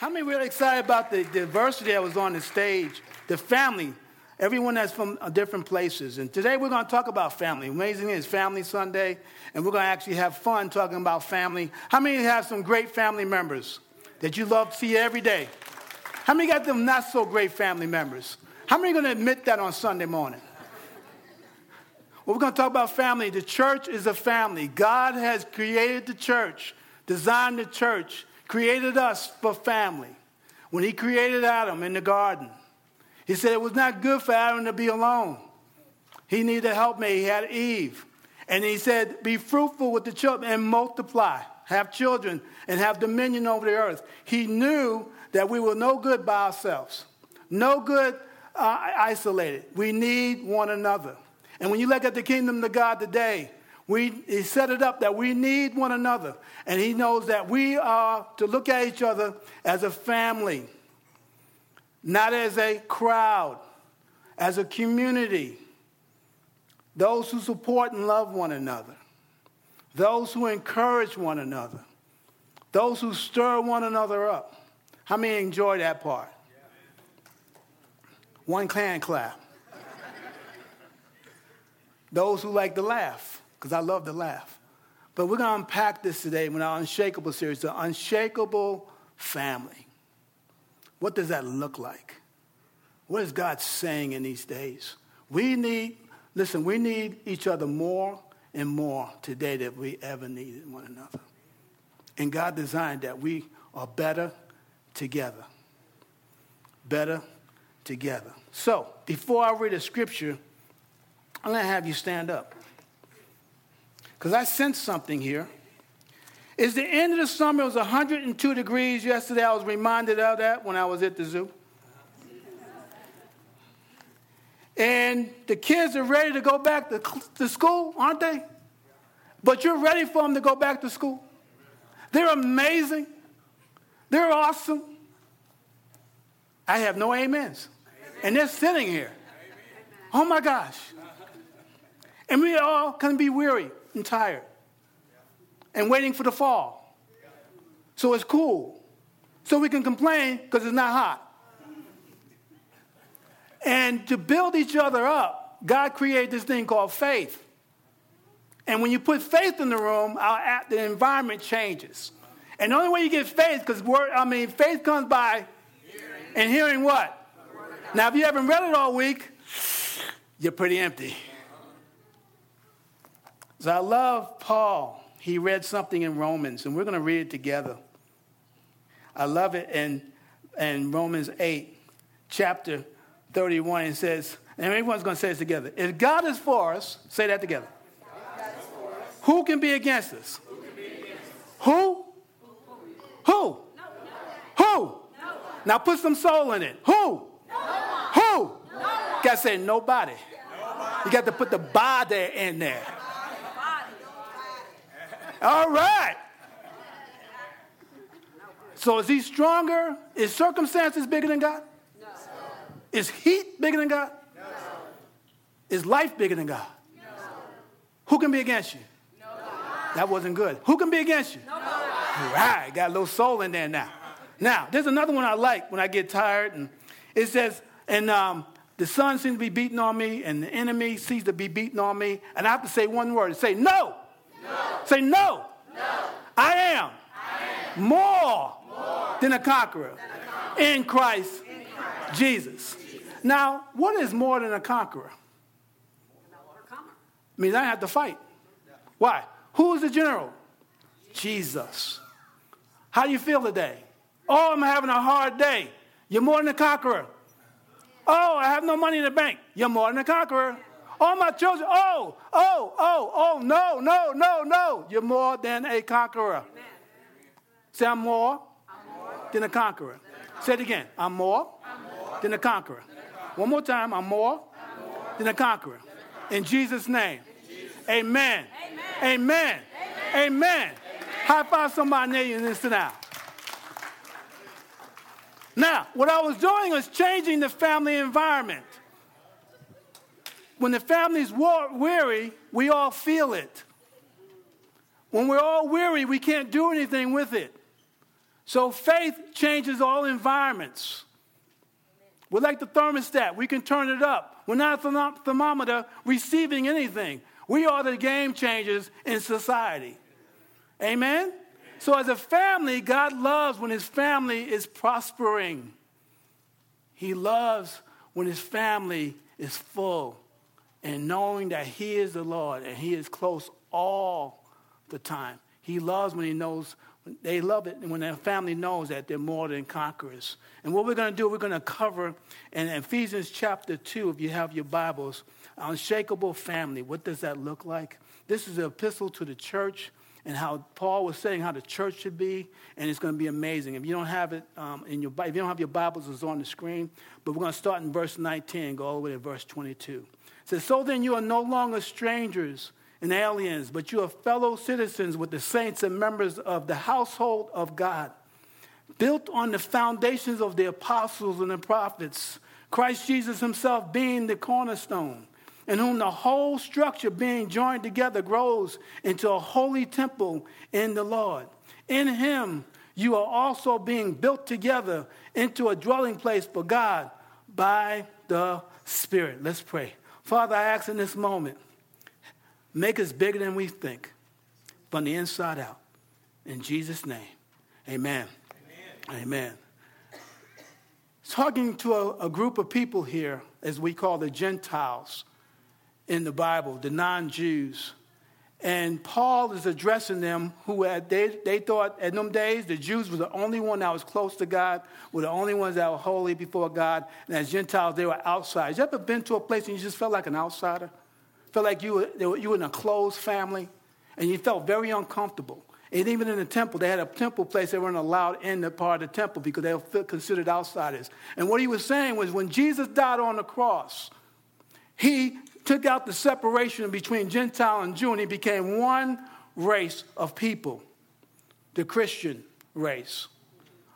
How many really excited about the diversity that was on the stage? The family, everyone that's from uh, different places. And today we're going to talk about family. Amazing is Family Sunday, and we're going to actually have fun talking about family. How many have some great family members that you love to see every day? How many got them not so great family members? How many are going to admit that on Sunday morning? Well, we're going to talk about family. The church is a family. God has created the church, designed the church created us for family. When he created Adam in the garden, he said it was not good for Adam to be alone. He needed a helpmate. He had Eve. And he said, Be fruitful with the children and multiply, have children, and have dominion over the earth. He knew that we were no good by ourselves, no good uh, isolated. We need one another. And when you look at the kingdom of God today, we, he set it up that we need one another. And he knows that we are to look at each other as a family, not as a crowd, as a community. Those who support and love one another, those who encourage one another, those who stir one another up. How many enjoy that part? One clan clap. those who like to laugh because I love to laugh. But we're going to unpack this today in our Unshakable series, the Unshakable Family. What does that look like? What is God saying in these days? We need, listen, we need each other more and more today than we ever needed one another. And God designed that we are better together. Better together. So, before I read a scripture, I'm going to have you stand up because I sensed something here. It's the end of the summer. It was 102 degrees yesterday. I was reminded of that when I was at the zoo. And the kids are ready to go back to, to school, aren't they? But you're ready for them to go back to school. They're amazing. They're awesome. I have no amens. And they're sitting here. Oh my gosh. And we all can be weary and tired and waiting for the fall. So it's cool. So we can complain because it's not hot. And to build each other up, God created this thing called faith. And when you put faith in the room, our, the environment changes. And the only way you get faith, because I mean, faith comes by hearing. and hearing what? Now, if you haven't read it all week, you're pretty empty. So I love Paul. He read something in Romans, and we're going to read it together. I love it in, in Romans 8, chapter 31. It says, and everyone's going to say this together. If God is for us, say that together. Who can be against us? Who? Who? Who? Now put some soul in it. Who? Who? Got to say nobody. You got to put the body in there. All right. So is he stronger? Is circumstances bigger than God? No. Is heat bigger than God? No. Is life bigger than God? No. Who can be against you? No. That wasn't good. Who can be against you? No. All right, got a little soul in there now. Now, there's another one I like when I get tired, and it says, and um, the sun seems to be beating on me, and the enemy seems to be beating on me, and I have to say one word, and say no. Say no. no. I, am I am more, more than a conqueror, than a conqueror. In, Christ in Christ Jesus. Jesus. Now, what is more than a conqueror? means I have to fight. Why? Who is the general? Jesus. How do you feel today? Oh, I'm having a hard day. You're more than a conqueror. Oh, I have no money in the bank. You're more than a conqueror. All my children, oh, oh, oh, oh, no, no, no, no. You're more than a conqueror. Amen. Say, I'm more, I'm more than a conqueror. conqueror. Say it again. I'm more, I'm more than, a conqueror. than a conqueror. One more time. I'm more, I'm more than a conqueror. In Jesus' name. In Jesus. Amen. Amen. Amen. Amen. Amen. High five somebody near you and down. Now, what I was doing was changing the family environment. When the family's weary, we all feel it. When we're all weary, we can't do anything with it. So faith changes all environments. We're like the thermostat. We can turn it up. We're not a thermometer receiving anything. We are the game changers in society. Amen? So, as a family, God loves when his family is prospering. He loves when his family is full and knowing that he is the Lord and he is close all the time. He loves when he knows, they love it and when their family knows that they're more than conquerors. And what we're going to do, we're going to cover in Ephesians chapter 2, if you have your Bibles, unshakable family. What does that look like? This is an epistle to the church and how Paul was saying how the church should be, and it's going to be amazing. If you don't have it um, in your, if you don't have your Bibles, it's on the screen. But we're going to start in verse 19 and go all the way to verse 22. Says, "So then you are no longer strangers and aliens, but you are fellow citizens with the saints and members of the household of God, built on the foundations of the apostles and the prophets, Christ Jesus Himself being the cornerstone." in whom the whole structure being joined together grows into a holy temple in the Lord. In him, you are also being built together into a dwelling place for God by the Spirit. Let's pray. Father, I ask in this moment, make us bigger than we think from the inside out. In Jesus' name, amen. Amen. amen. Talking to a, a group of people here, as we call the Gentiles in the Bible, the non Jews. And Paul is addressing them who had, they, they thought in them days the Jews were the only one that was close to God, were the only ones that were holy before God. And as Gentiles, they were outsiders. You ever been to a place and you just felt like an outsider? Felt like you were, you were in a closed family and you felt very uncomfortable. And even in the temple, they had a temple place they weren't allowed in the part of the temple because they were considered outsiders. And what he was saying was when Jesus died on the cross, he took out the separation between Gentile and Jew, and he became one race of people the Christian race.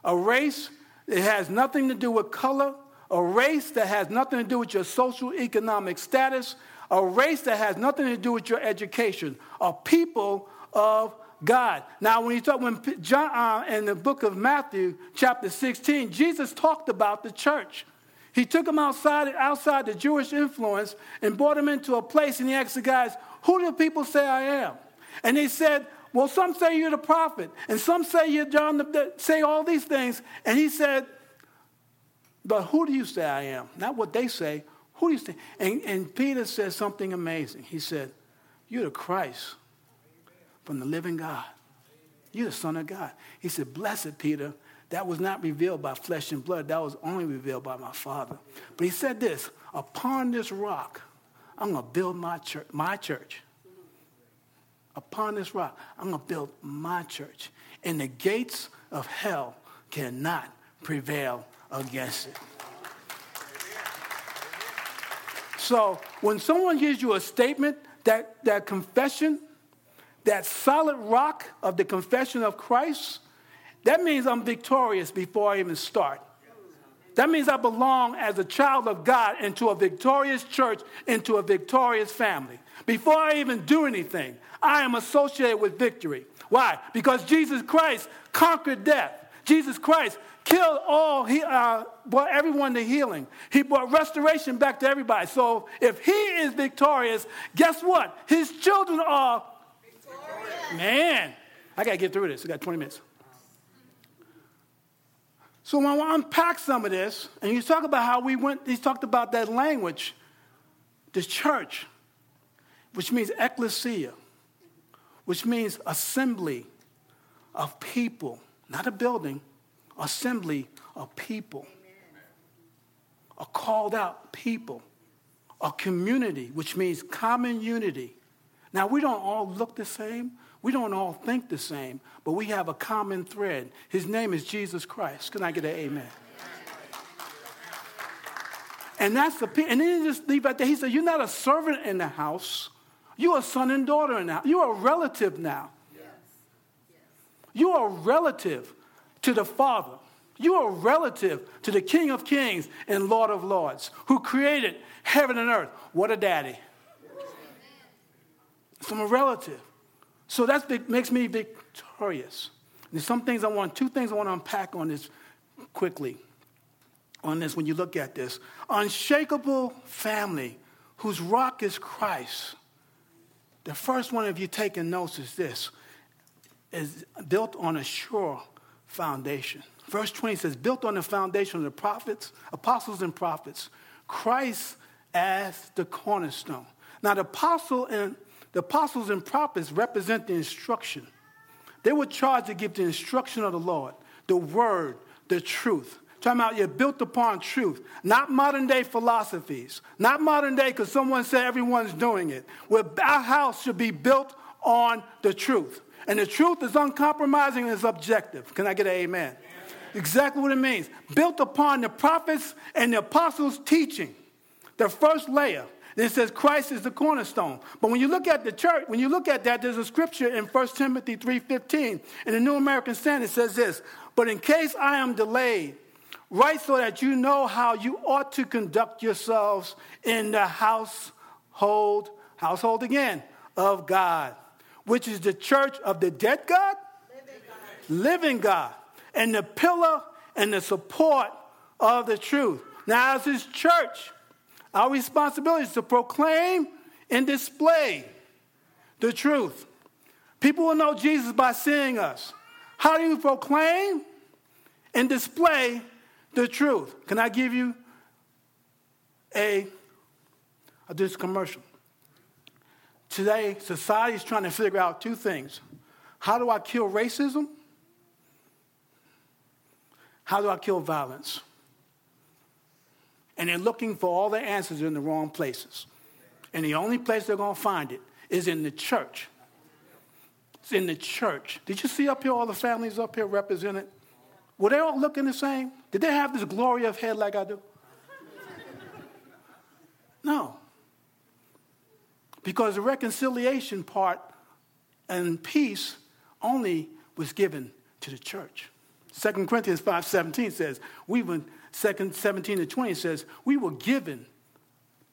A race that has nothing to do with color, a race that has nothing to do with your social economic status, a race that has nothing to do with your education, a people of God. Now, when you talk, when John, uh, in the book of Matthew, chapter 16, Jesus talked about the church. He took them outside, outside the Jewish influence and brought them into a place, and he asked the guys, Who do people say I am? And they said, Well, some say you're the prophet, and some say you're John, the, say all these things. And he said, But who do you say I am? Not what they say. Who do you say? And, and Peter said something amazing. He said, You're the Christ from the living God. You're the Son of God. He said, Blessed Peter, that was not revealed by flesh and blood. That was only revealed by my Father. But he said this Upon this rock, I'm going to build my church. My church. Upon this rock, I'm going to build my church. And the gates of hell cannot prevail against it. So when someone gives you a statement, that, that confession, that solid rock of the confession of Christ, that means I'm victorious before I even start. That means I belong as a child of God into a victorious church, into a victorious family. Before I even do anything, I am associated with victory. Why? Because Jesus Christ conquered death. Jesus Christ killed all, he uh, brought everyone to healing. He brought restoration back to everybody. So if he is victorious, guess what? His children are. Victorious. Man, I got to get through this. I got 20 minutes. So when I unpack some of this, and you talk about how we went, he talked about that language, the church, which means ecclesia, which means assembly of people, not a building, assembly of people, a called out people, a community, which means common unity. Now, we don't all look the same. We don't all think the same, but we have a common thread. His name is Jesus Christ. Can I get an amen? And that's the and then he just leave right there. He said, You're not a servant in the house. You're a son and daughter house. You're a relative now. You are a relative to the Father. You are a relative to the King of Kings and Lord of Lords who created heaven and earth. What a daddy. So I'm a relative. So that makes me victorious. There's some things I want, two things I want to unpack on this quickly. On this, when you look at this, unshakable family whose rock is Christ. The first one, if you're taking notes, is this is built on a sure foundation. Verse 20 says, built on the foundation of the prophets, apostles and prophets, Christ as the cornerstone. Now, the apostle and the apostles and prophets represent the instruction. They were charged to give the instruction of the Lord, the word, the truth. Talking about you're built upon truth, not modern day philosophies, not modern day because someone said everyone's doing it. Where our house should be built on the truth. And the truth is uncompromising and is objective. Can I get an amen? amen? Exactly what it means. Built upon the prophets and the apostles' teaching. The first layer. It says Christ is the cornerstone. But when you look at the church, when you look at that, there's a scripture in 1 Timothy 3.15. In the New American Standard, it says this, But in case I am delayed, write so that you know how you ought to conduct yourselves in the household, household again, of God which is the church of the dead God, living God, living God and the pillar and the support of the truth. Now, as his church, our responsibility is to proclaim and display the truth. People will know Jesus by seeing us. How do you proclaim and display the truth? Can I give you a, I'll do this commercial. Today, society is trying to figure out two things. How do I kill racism? How do I kill violence? And they're looking for all the answers in the wrong places. And the only place they're going to find it is in the church. It's in the church. Did you see up here all the families up here represented? Were they all looking the same? Did they have this glory of head like I do? No. Because the reconciliation part and peace only was given to the church. 2 Corinthians 5.17 says, we were, 2 17 to 20 says, we were given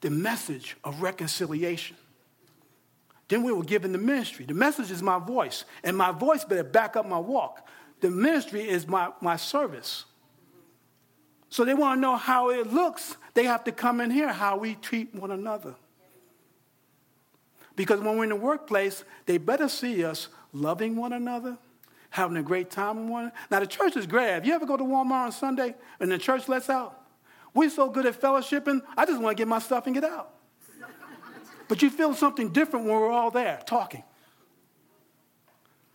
the message of reconciliation. Then we were given the ministry. The message is my voice, and my voice better back up my walk. The ministry is my, my service. So they want to know how it looks. They have to come in here, how we treat one another. Because when we're in the workplace, they better see us loving one another, having a great time in one. Now, the church is great. If you ever go to Walmart on Sunday and the church lets out? We're so good at fellowshipping, I just want to get my stuff and get out. but you feel something different when we're all there talking.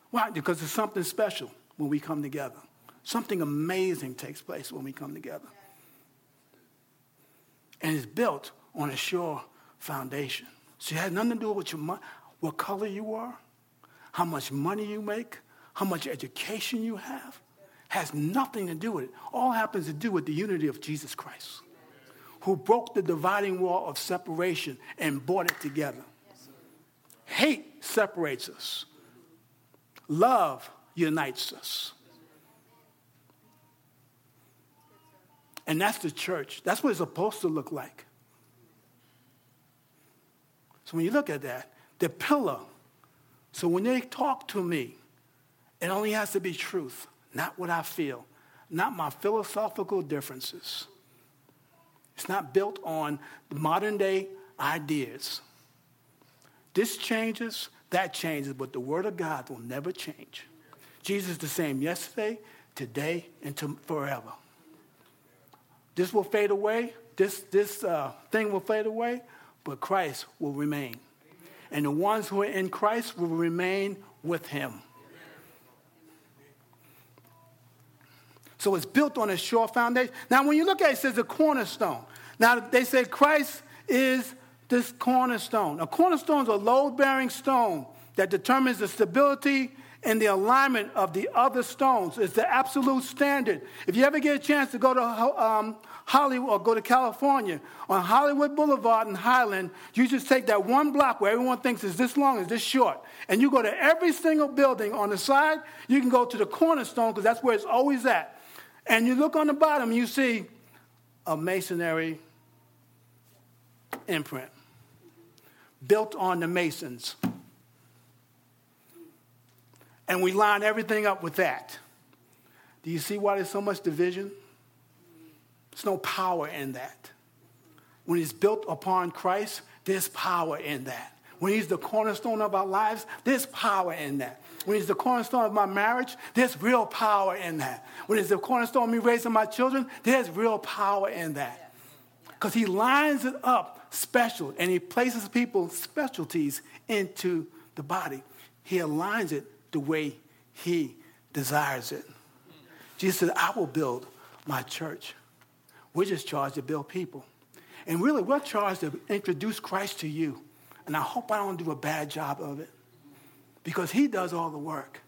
Why? Because it's something special when we come together. Something amazing takes place when we come together. And it's built on a sure foundation. So it has nothing to do with your what color you are, how much money you make, how much education you have. Has nothing to do with it. All happens to do with the unity of Jesus Christ, who broke the dividing wall of separation and brought it together. Hate separates us. Love unites us. And that's the church. That's what it's supposed to look like. So when you look at that, the pillar. So when they talk to me, it only has to be truth, not what I feel, not my philosophical differences. It's not built on modern day ideas. This changes, that changes, but the Word of God will never change. Jesus is the same yesterday, today, and to forever. This will fade away. This, this uh, thing will fade away, but Christ will remain. And the ones who are in Christ will remain with him. So it's built on a sure foundation. Now, when you look at it, it says a cornerstone. Now, they say Christ is this cornerstone. A cornerstone is a load bearing stone that determines the stability and the alignment of the other stones. It's the absolute standard. If you ever get a chance to go to um, Hollywood or go to California, on Hollywood Boulevard and Highland, you just take that one block where everyone thinks is this long, is this short, and you go to every single building on the side. You can go to the cornerstone because that's where it's always at. And you look on the bottom, you see a masonry imprint built on the masons. And we line everything up with that. Do you see why there's so much division? There's no power in that. When it's built upon Christ, there's power in that. When he's the cornerstone of our lives, there's power in that. When he's the cornerstone of my marriage, there's real power in that. When he's the cornerstone of me raising my children, there's real power in that. Because he lines it up special and he places people's specialties into the body. He aligns it the way he desires it. Jesus said, I will build my church. We're just charged to build people. And really, we're charged to introduce Christ to you. And I hope I don't do a bad job of it because he does all the work.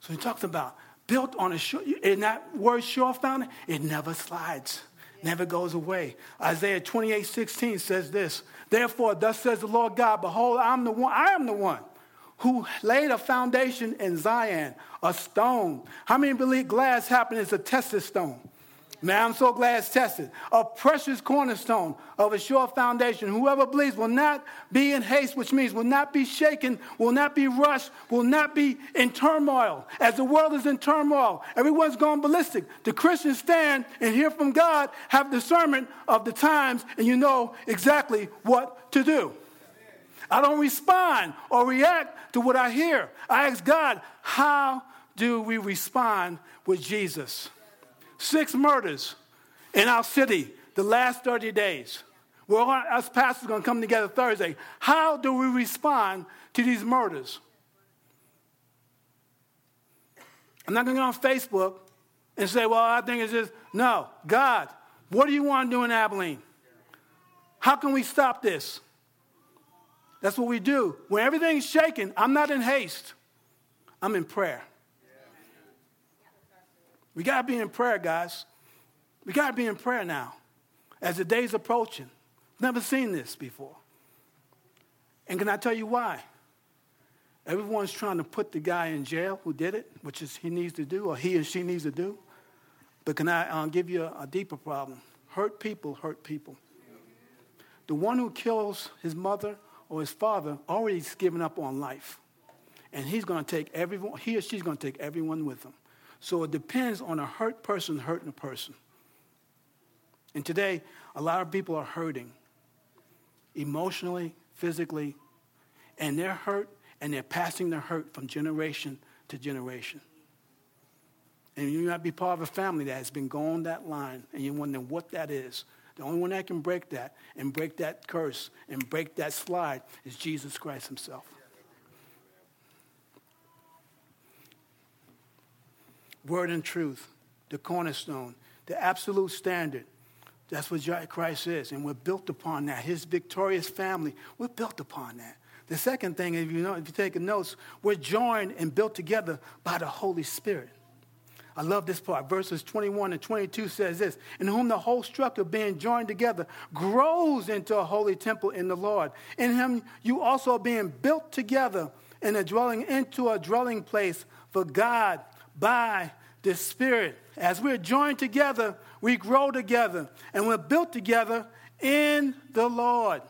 So he talks about built on a sure, in that word sure found, it never slides, never goes away. Isaiah 28, 16 says this, Therefore, thus says the Lord God, Behold, I'm the one, I am the one who laid a foundation in Zion, a stone. How many believe glass happened is a tested stone? Man, I'm so glad it's tested. A precious cornerstone of a sure foundation. Whoever believes will not be in haste, which means will not be shaken, will not be rushed, will not be in turmoil. As the world is in turmoil, everyone's gone ballistic. The Christians stand and hear from God, have discernment of the times, and you know exactly what to do. I don't respond or react to what I hear. I ask God, how do we respond with Jesus? Six murders in our city the last 30 days. We're all, us pastors going to come together Thursday. How do we respond to these murders? I'm not going to go on Facebook and say, well, I think it's just, no. God, what do you want to do in Abilene? How can we stop this? That's what we do. When everything's shaking, I'm not in haste, I'm in prayer. We got to be in prayer, guys. We got to be in prayer now as the day's approaching. Never seen this before. And can I tell you why? Everyone's trying to put the guy in jail who did it, which is he needs to do, or he or she needs to do. But can I give you a, a deeper problem? Hurt people hurt people. The one who kills his mother or his father already given up on life. And he's going to take everyone, he or she's going to take everyone with him. So it depends on a hurt person hurting a person. And today, a lot of people are hurting emotionally, physically, and they're hurt and they're passing their hurt from generation to generation. And you might be part of a family that has been going that line and you're wondering what that is. The only one that can break that and break that curse and break that slide is Jesus Christ Himself. Word and truth, the cornerstone, the absolute standard. That's what Christ is. And we're built upon that. His victorious family, we're built upon that. The second thing, if you know, if you take notes, we're joined and built together by the Holy Spirit. I love this part. Verses 21 and 22 says this In whom the whole structure being joined together grows into a holy temple in the Lord. In him you also are being built together in a dwelling into a dwelling place for God by the Spirit. As we're joined together, we grow together and we're built together in the Lord.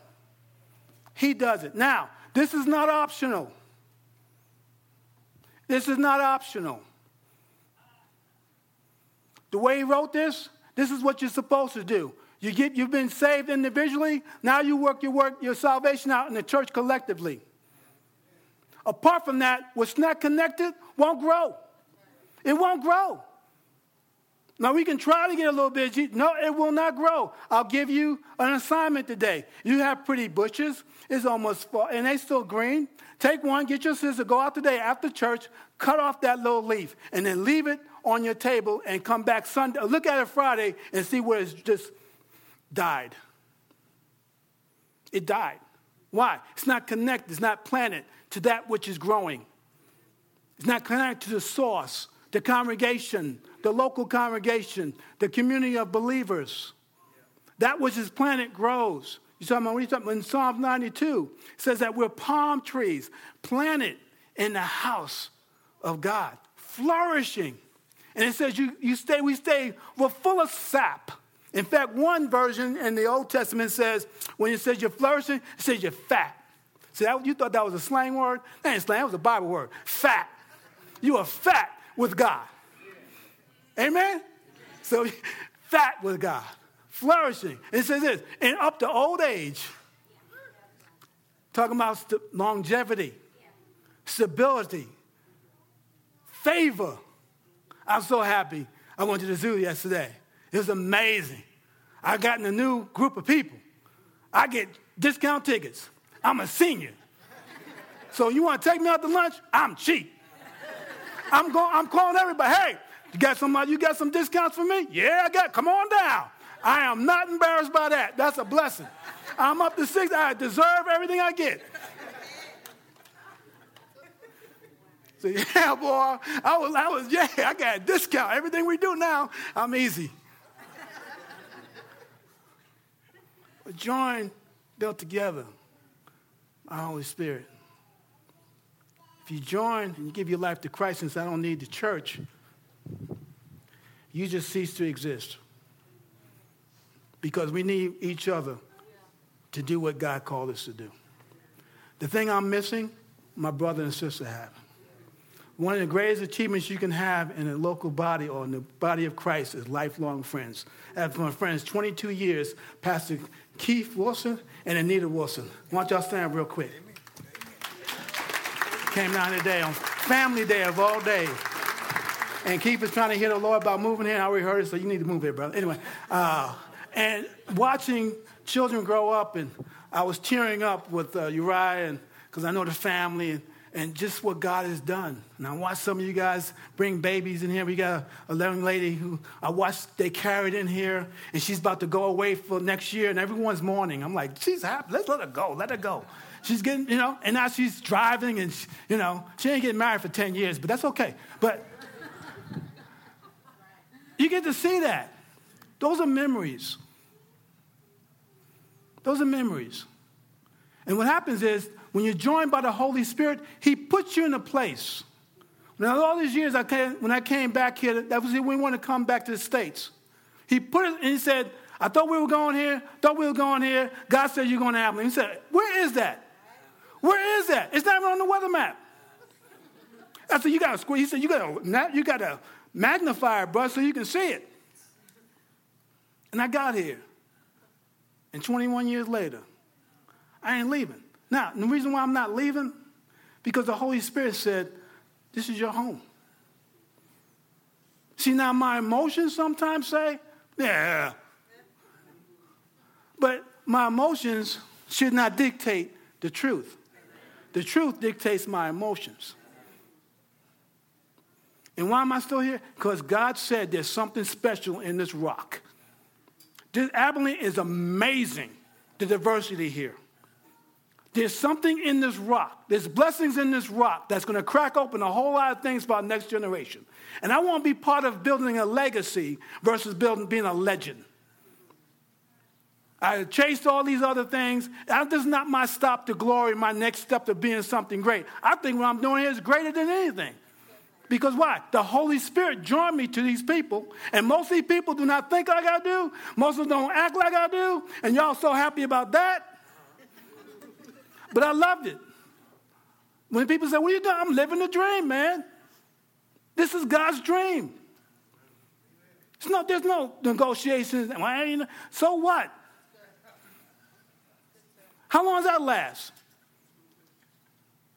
He does it. Now, this is not optional. This is not optional. The way he wrote this, this is what you're supposed to do. You get, you've been saved individually. Now you work your work, your salvation out in the church collectively. Apart from that, what's not connected won't grow. It won't grow. Now, we can try to get a little bit. No, it will not grow. I'll give you an assignment today. You have pretty bushes. It's almost fall, and they still green. Take one, get your sister, go out today after church, cut off that little leaf, and then leave it on your table and come back Sunday. Look at it Friday and see where it's just died. It died. Why? It's not connected, it's not planted to that which is growing. It's not connected to the source the congregation, the local congregation, the community of believers. That which is planted grows. You talking about, you talking about? In Psalm 92, it says that we're palm trees planted in the house of God, flourishing. And it says you, you stay, we stay, we're full of sap. In fact, one version in the Old Testament says, when it says you're flourishing, it says you're fat. See, that, you thought that was a slang word? That ain't slang, that was a Bible word. Fat. You are fat with God. Amen? So, fat with God. Flourishing. It says this, and up to old age. Talking about st- longevity, stability, favor. I'm so happy. I went to the zoo yesterday. It was amazing. I got in a new group of people. I get discount tickets. I'm a senior. So you want to take me out to lunch? I'm cheap. I'm going. I'm calling everybody. Hey, you got somebody? Uh, you got some discounts for me? Yeah, I got. Come on down. I am not embarrassed by that. That's a blessing. I'm up to six. I deserve everything I get. So yeah, boy, I was, I was, yeah, I got a discount. Everything we do now, I'm easy. join, built together, my Holy Spirit. If you join and you give your life to Christ and say, I don't need the church, you just cease to exist. Because we need each other to do what God called us to do. The thing I'm missing, my brother and sister have. One of the greatest achievements you can have in a local body or in the body of Christ is lifelong friends. I have my friends 22 years, Pastor Keith Wilson and Anita Wilson. Why don't y'all stand real quick? Came down today on family day of all days. And Keith is trying to hear the Lord about moving here. I already heard it, so you need to move here, brother. Anyway, uh, and watching children grow up, and I was tearing up with uh, Uriah, because I know the family, and and just what God has done. And I watched some of you guys bring babies in here. We got a young lady who I watched they carried in here, and she's about to go away for next year, and everyone's mourning. I'm like, she's happy. Let's let her go. Let her go. She's getting, you know, and now she's driving, and she, you know, she ain't getting married for 10 years, but that's okay. But you get to see that. Those are memories. Those are memories. And what happens is when you're joined by the Holy Spirit, He puts you in a place. Now, all these years I came, when I came back here, that was when we wanted to come back to the States. He put it, and he said, I thought we were going here, thought we were going here. God said you're going to Abilene. He said, Where is that? Where is that? It's not even on the weather map. I said, You got to squeeze. He said, You got you got to magnify it, bro, so you can see it. And I got here. And 21 years later, I ain't leaving. Now, the reason why I'm not leaving, because the Holy Spirit said, This is your home. See, now my emotions sometimes say, Yeah. But my emotions should not dictate the truth. The truth dictates my emotions. And why am I still here? Because God said there's something special in this rock. This Abilene is amazing, the diversity here. There's something in this rock. There's blessings in this rock that's going to crack open a whole lot of things for our next generation. And I want to be part of building a legacy versus building being a legend. I chased all these other things. This is not my stop to glory, my next step to being something great. I think what I'm doing here is greater than anything. Because why? The Holy Spirit joined me to these people, and most of these people do not think like I do. Most of them don't act like I do, and y'all so happy about that. But I loved it. When people say, What are you doing? I'm living the dream, man. This is God's dream. It's not, there's no negotiations. So what? How long does that last?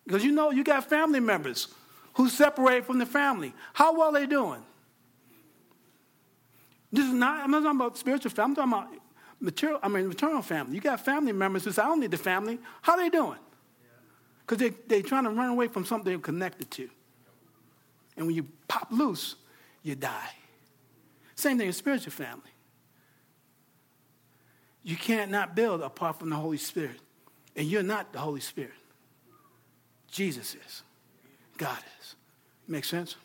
Because you know you got family members who separate from the family. How well are they doing? This is not, I'm not talking about spiritual family, I'm talking about material, I mean, maternal family. You got family members who say, I don't need the family. How are they doing? Because they, they're trying to run away from something they're connected to. And when you pop loose, you die. Same thing in spiritual family. You can't not build apart from the Holy Spirit. And you're not the Holy Spirit. Jesus is. God is. Make sense?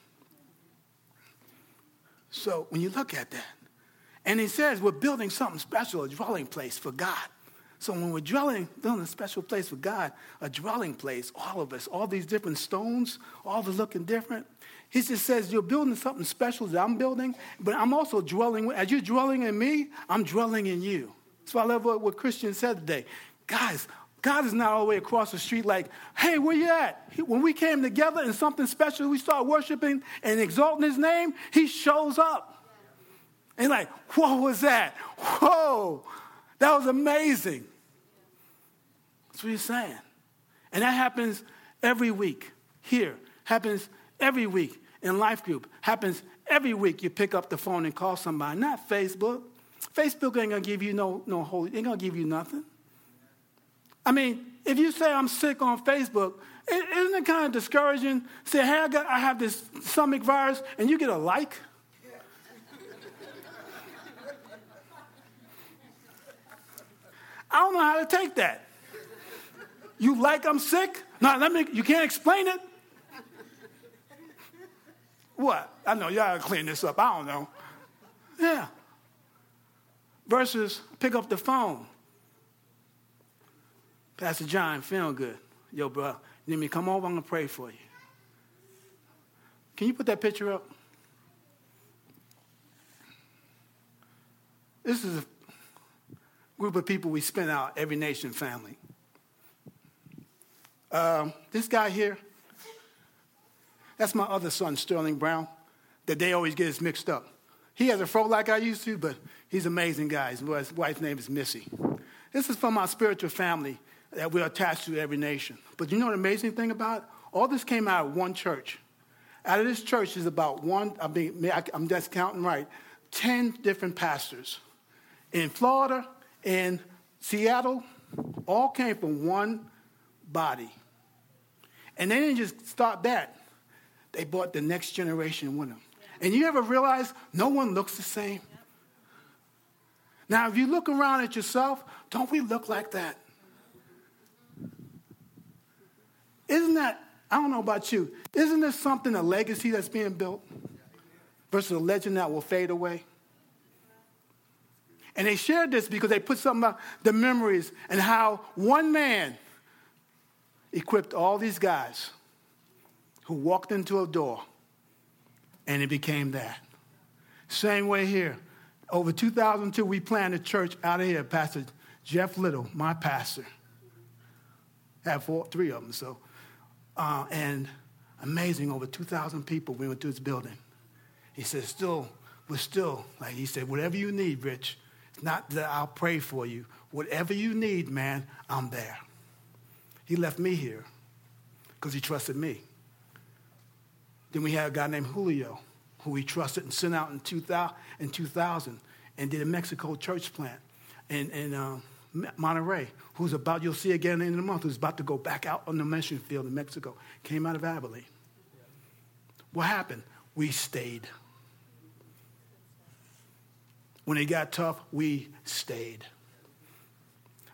So when you look at that, and he says we're building something special, a dwelling place for God. So when we're dwelling, building a special place for God, a dwelling place, all of us, all these different stones, all the looking different. He just says you're building something special that I'm building, but I'm also dwelling. As you're dwelling in me, I'm dwelling in you. That's why I love what, what Christian said today. Guys, God is not all the way across the street like, hey, where you at? When we came together and something special, we start worshiping and exalting his name, he shows up. And like, what was that? Whoa, that was amazing. That's what he's saying. And that happens every week here, happens every week in life group, happens every week you pick up the phone and call somebody, not Facebook. Facebook ain't gonna give you no, no holy, ain't gonna give you nothing. I mean, if you say I'm sick on Facebook, isn't it kind of discouraging? Say, hey, I, got, I have this stomach virus, and you get a like? I don't know how to take that. You like I'm sick? No, let me, you can't explain it? What? I know, y'all gotta clean this up. I don't know. Yeah. Versus pick up the phone. Pastor John, feeling good. Yo, bro, you need me come over? I'm gonna pray for you. Can you put that picture up? This is a group of people we spent out, every nation family. Um, this guy here, that's my other son, Sterling Brown, that they always get us mixed up. He has a fro like I used to, but he's amazing guy. His wife's name is Missy. This is from our spiritual family that we're attached to every nation. But you know the amazing thing about it? All this came out of one church. Out of this church is about one, I mean, I'm just counting right, 10 different pastors. In Florida, in Seattle, all came from one body. And they didn't just start that. They brought the next generation with them. And you ever realize no one looks the same? Now, if you look around at yourself, don't we look like that? Isn't that, I don't know about you, isn't this something, a legacy that's being built versus a legend that will fade away? And they shared this because they put something about the memories and how one man equipped all these guys who walked into a door and it became that. Same way here. Over 2002, we planted a church out of here. Pastor Jeff Little, my pastor, had four, three of them. So, uh, and amazing, over 2,000 people we went to this building. He said, still, we're still, like he said, whatever you need, Rich, it's not that I'll pray for you. Whatever you need, man, I'm there. He left me here because he trusted me. Then we had a guy named Julio who we trusted and sent out in 2000, in 2000 and did a Mexico church plant in, in uh, Monterrey, who's about, you'll see again in the month, who's about to go back out on the mission field in Mexico. Came out of Abilene. What happened? We stayed. When it got tough, we stayed.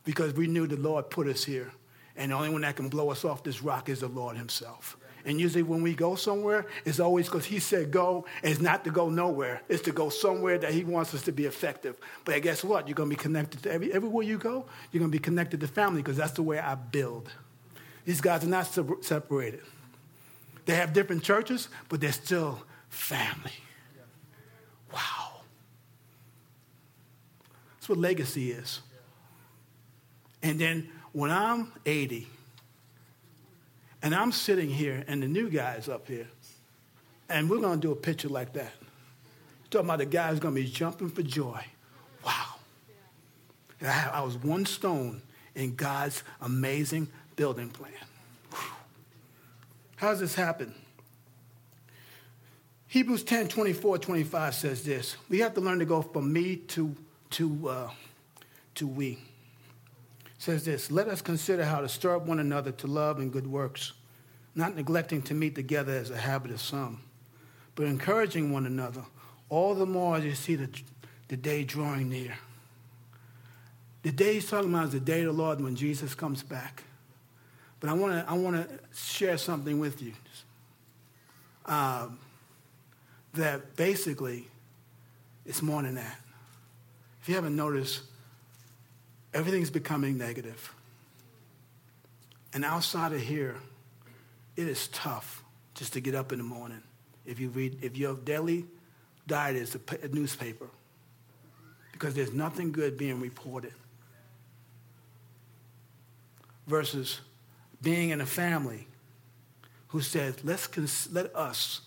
Because we knew the Lord put us here. And the only one that can blow us off this rock is the Lord Himself. And usually when we go somewhere, it's always because He said go, and it's not to go nowhere. It's to go somewhere that He wants us to be effective. But guess what? You're going to be connected to every, everywhere you go, you're going to be connected to family because that's the way I build. These guys are not separated. They have different churches, but they're still family. Wow. That's what legacy is. And then when I'm 80 and I'm sitting here and the new guy's up here, and we're going to do a picture like that. Talking about the guy who's going to be jumping for joy. Wow. And I, I was one stone in God's amazing building plan. How does this happen? Hebrews 10 24, 25 says this. We have to learn to go from me to to, uh, to we. Says this Let us consider how to stir up one another to love and good works, not neglecting to meet together as a habit of some, but encouraging one another, all the more as you see the, the day drawing near. The day he's talking about is the day of the Lord when Jesus comes back. But I want to I wanna share something with you. Um, that basically it's more than that. If you haven't noticed, everything's becoming negative. And outside of here, it is tough just to get up in the morning. If you read, if your daily diet is a newspaper, because there's nothing good being reported. versus being in a family who says, let's cons- let us,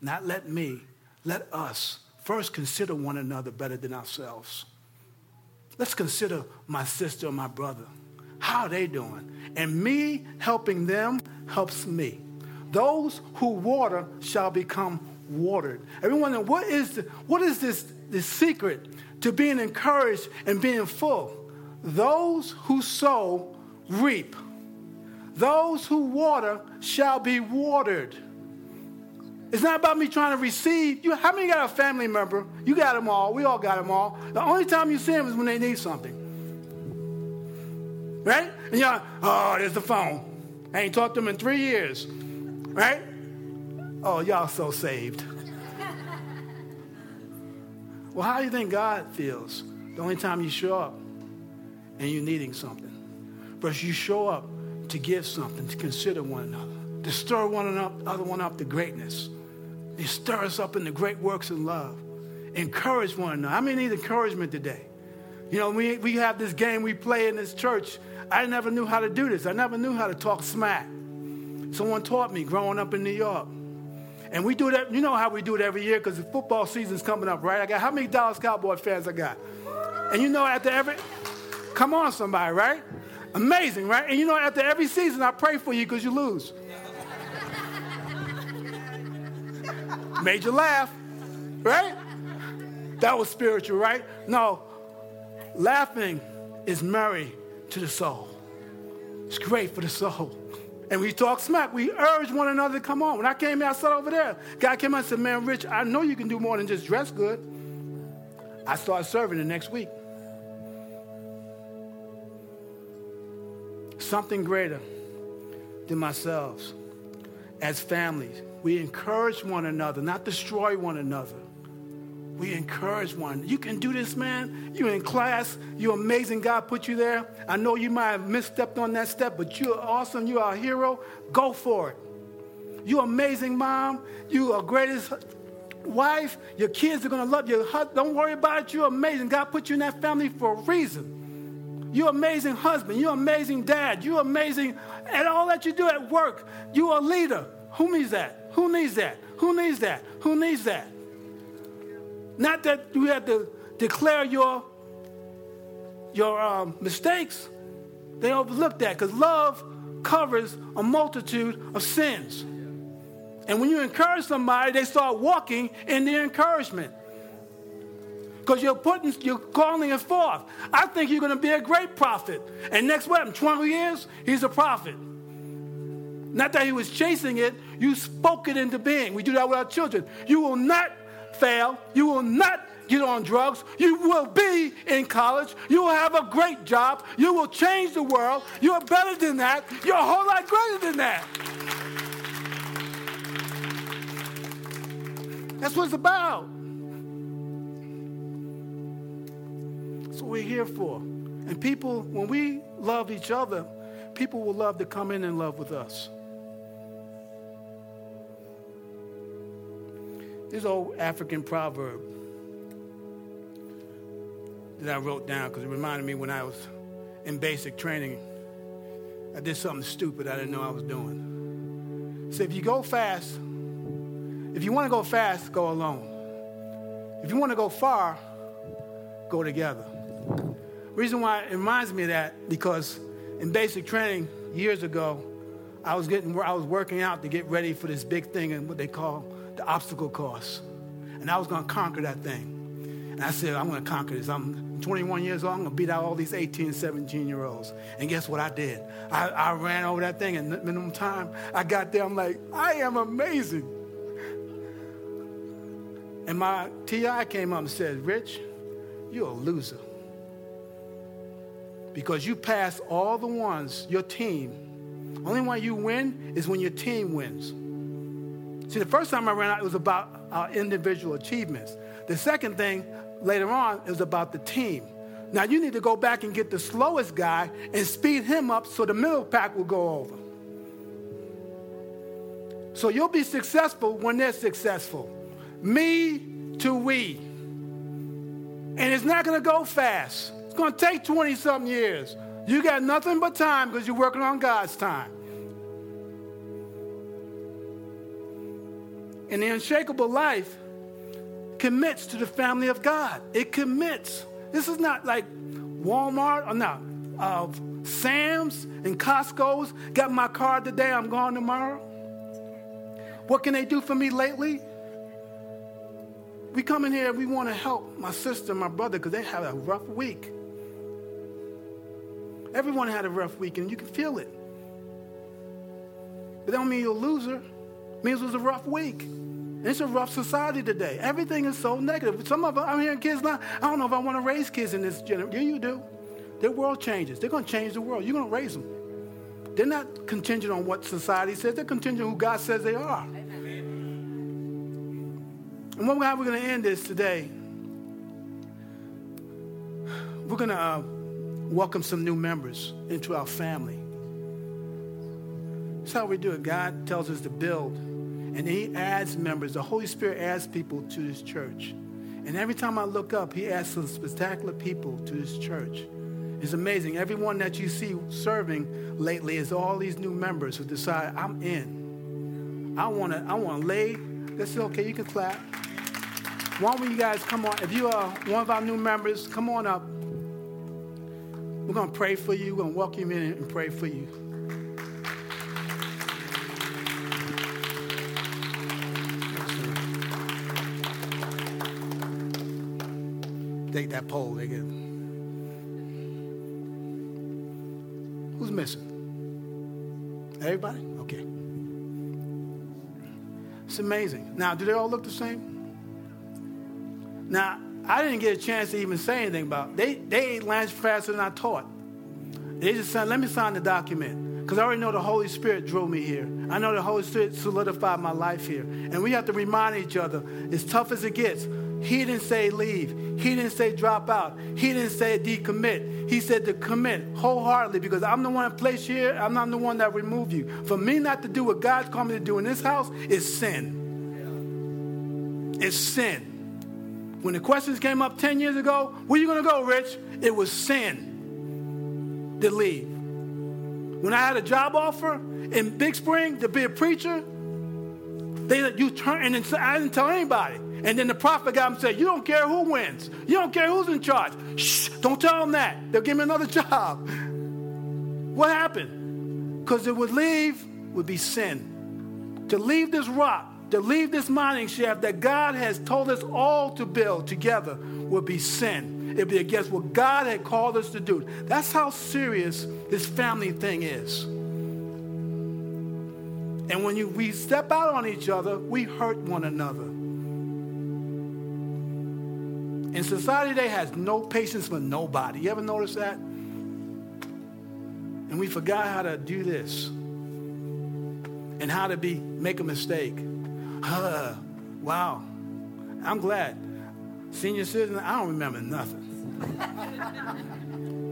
not let me, let us first consider one another better than ourselves. Let's consider my sister or my brother. How are they doing? And me helping them helps me. Those who water shall become watered. Everyone, what is, the, what is this, this secret to being encouraged and being full? Those who sow reap. Those who water shall be watered. It's not about me trying to receive. You, how many got a family member? You got them all. We all got them all. The only time you see them is when they need something. Right? And like, oh, there's the phone. I ain't talked to them in three years. Right? Oh, y'all so saved. well, how do you think God feels the only time you show up and you're needing something? Versus you show up to give something, to consider one another, to stir one another, other one up to greatness. He stir us up in the great works of love. Encourage one another. I mean, need encouragement today. You know, we, we have this game we play in this church. I never knew how to do this. I never knew how to talk smack. Someone taught me growing up in New York. And we do that, you know how we do it every year because the football season's coming up, right? I got how many Dallas Cowboy fans I got? And you know, after every, come on, somebody, right? Amazing, right? And you know, after every season, I pray for you because you lose. Made you laugh, right? That was spiritual, right? No, laughing is merry to the soul. It's great for the soul. And we talk smack. We urge one another to come on. When I came here, I sat over there. Guy came out and said, Man, Rich, I know you can do more than just dress good. I started serving the next week. Something greater than myself. As families, we encourage one another, not destroy one another. We encourage one. You can do this, man. You're in class. You're amazing. God put you there. I know you might have misstepped on that step, but you're awesome. You are a hero. Go for it. You're amazing, mom. You are greatest wife. Your kids are going to love you. Don't worry about it. You're amazing. God put you in that family for a reason. You're amazing husband. You're amazing dad. You're amazing at all that you do at work. You're a leader. Who needs that? Who needs that? Who needs that? Who needs that? Not that you have to declare your, your um, mistakes. They overlook that because love covers a multitude of sins. And when you encourage somebody, they start walking in the encouragement. Because you're putting, you're calling it forth. I think you're going to be a great prophet. And next what? 20 years, he's a prophet. Not that he was chasing it, you spoke it into being. We do that with our children. You will not fail. You will not get on drugs. You will be in college. You will have a great job. You will change the world. You are better than that. You're a whole lot greater than that. That's what it's about. That's what we're here for. And people, when we love each other, people will love to come in and love with us. This old African proverb that I wrote down because it reminded me when I was in basic training. I did something stupid I didn't know I was doing. So if you go fast, if you want to go fast, go alone. If you want to go far, go together. Reason why it reminds me of that because in basic training years ago, I was getting I was working out to get ready for this big thing and what they call the obstacle course. And I was going to conquer that thing. And I said, I'm going to conquer this. I'm 21 years old. I'm going to beat out all these 18, 17 year olds. And guess what I did? I, I ran over that thing in minimum time. I got there. I'm like, I am amazing. And my TI came up and said, Rich, you're a loser. Because you pass all the ones, your team. Only one you win is when your team wins. See, the first time I ran out, it was about our individual achievements. The second thing later on is about the team. Now you need to go back and get the slowest guy and speed him up so the middle pack will go over. So you'll be successful when they're successful. Me to we. And it's not going to go fast. It's going to take 20 something years. You got nothing but time because you're working on God's time. And the unshakable life commits to the family of God. It commits. This is not like Walmart or not. Uh, Sam's and Costco's got my card today, I'm gone tomorrow. What can they do for me lately? We come in here, and we want to help my sister, my brother, because they had a rough week. Everyone had a rough week, and you can feel it. But that don't mean you're a loser. Means it was a rough week. It's a rough society today. Everything is so negative. Some of them, I'm hearing kids now, I don't know if I want to raise kids in this generation. Yeah, you do. Their world changes. They're going to change the world. You're going to raise them. They're not contingent on what society says. They're contingent on who God says they are. And what we're going to end this today, we're going to uh, welcome some new members into our family. That's how we do it. God tells us to build, and He adds members. The Holy Spirit adds people to this church. And every time I look up, He adds some spectacular people to this church. It's amazing. Everyone that you see serving lately is all these new members who decide, I'm in. I want to I wanna lay. That's okay. You can clap. Why don't you guys come on? If you are one of our new members, come on up. We're going to pray for you. We're going to welcome you in and pray for you. Take that poll again. Who's missing? Everybody? Okay. It's amazing. Now, do they all look the same? Now, I didn't get a chance to even say anything about it. They, they ate lunch faster than I taught. They just said, let me sign the document. Because I already know the Holy Spirit drove me here. I know the Holy Spirit solidified my life here. And we have to remind each other, as tough as it gets, he didn't say leave. He didn't say drop out. He didn't say decommit. He said to commit wholeheartedly because I'm the one that placed you here. I'm not the one that removed you. For me not to do what God's called me to do in this house is sin. It's sin. When the questions came up 10 years ago, where you going to go, Rich? It was sin to leave. When I had a job offer in Big Spring to be a preacher, they you turn and I didn't tell anybody. And then the prophet got him and said, You don't care who wins. You don't care who's in charge. Shh, don't tell them that. They'll give me another job. What happened? Because it would leave would be sin. To leave this rock, to leave this mining shaft that God has told us all to build together would be sin. It'd be against what God had called us to do. That's how serious this family thing is. And when you, we step out on each other, we hurt one another. And society today has no patience for nobody. You ever notice that? And we forgot how to do this and how to be make a mistake. Uh, wow. I'm glad. Senior citizen, I don't remember nothing.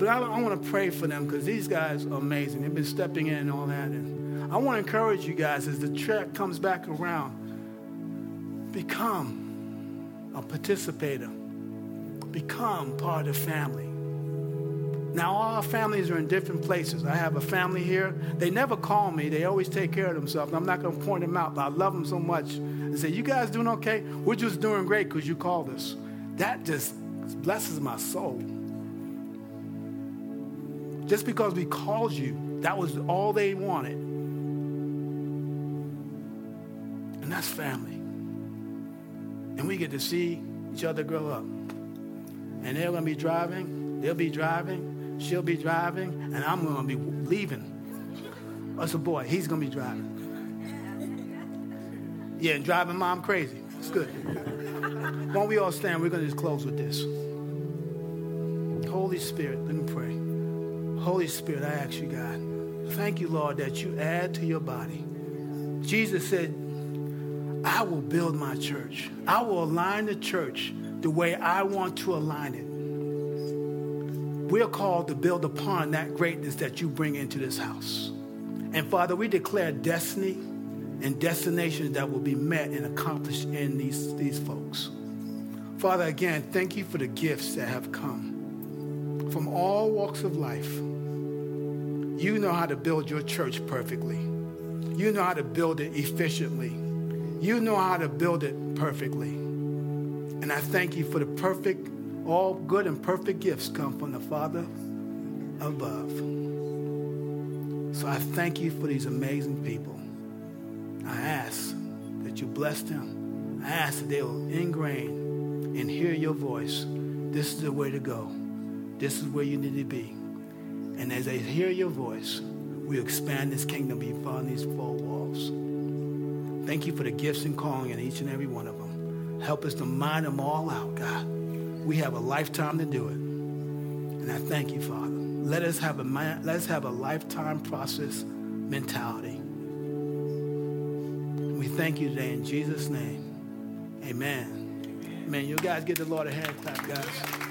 but I, I want to pray for them because these guys are amazing. They've been stepping in and all that. And I want to encourage you guys as the trek comes back around, become a participator become part of family. Now, all our families are in different places. I have a family here. They never call me. They always take care of themselves. I'm not going to point them out, but I love them so much. And say, you guys doing okay? We're just doing great because you called us. That just blesses my soul. Just because we called you, that was all they wanted. And that's family. And we get to see each other grow up and they're going to be driving. They'll be driving. She'll be driving, and I'm going to be leaving. That's a boy. He's going to be driving. Yeah, and driving mom crazy. It's good. Why don't we all stand? We're going to just close with this. Holy Spirit, let me pray. Holy Spirit, I ask you, God, thank you, Lord, that you add to your body. Jesus said, I will build my church. I will align the church the way I want to align it. We're called to build upon that greatness that you bring into this house. And Father, we declare destiny and destinations that will be met and accomplished in these, these folks. Father, again, thank you for the gifts that have come from all walks of life. You know how to build your church perfectly. You know how to build it efficiently. You know how to build it perfectly. And I thank you for the perfect, all good and perfect gifts come from the Father above. So I thank you for these amazing people. I ask that you bless them. I ask that they will ingrain and hear your voice. This is the way to go. This is where you need to be. And as they hear your voice, we expand this kingdom beyond these four walls. Thank you for the gifts and calling in each and every one of them. Help us to mine them all out, God. We have a lifetime to do it. And I thank you, Father. Let us have a, let us have a lifetime process mentality. We thank you today in Jesus' name. Amen. Amen. You guys get the Lord a hand clap, guys.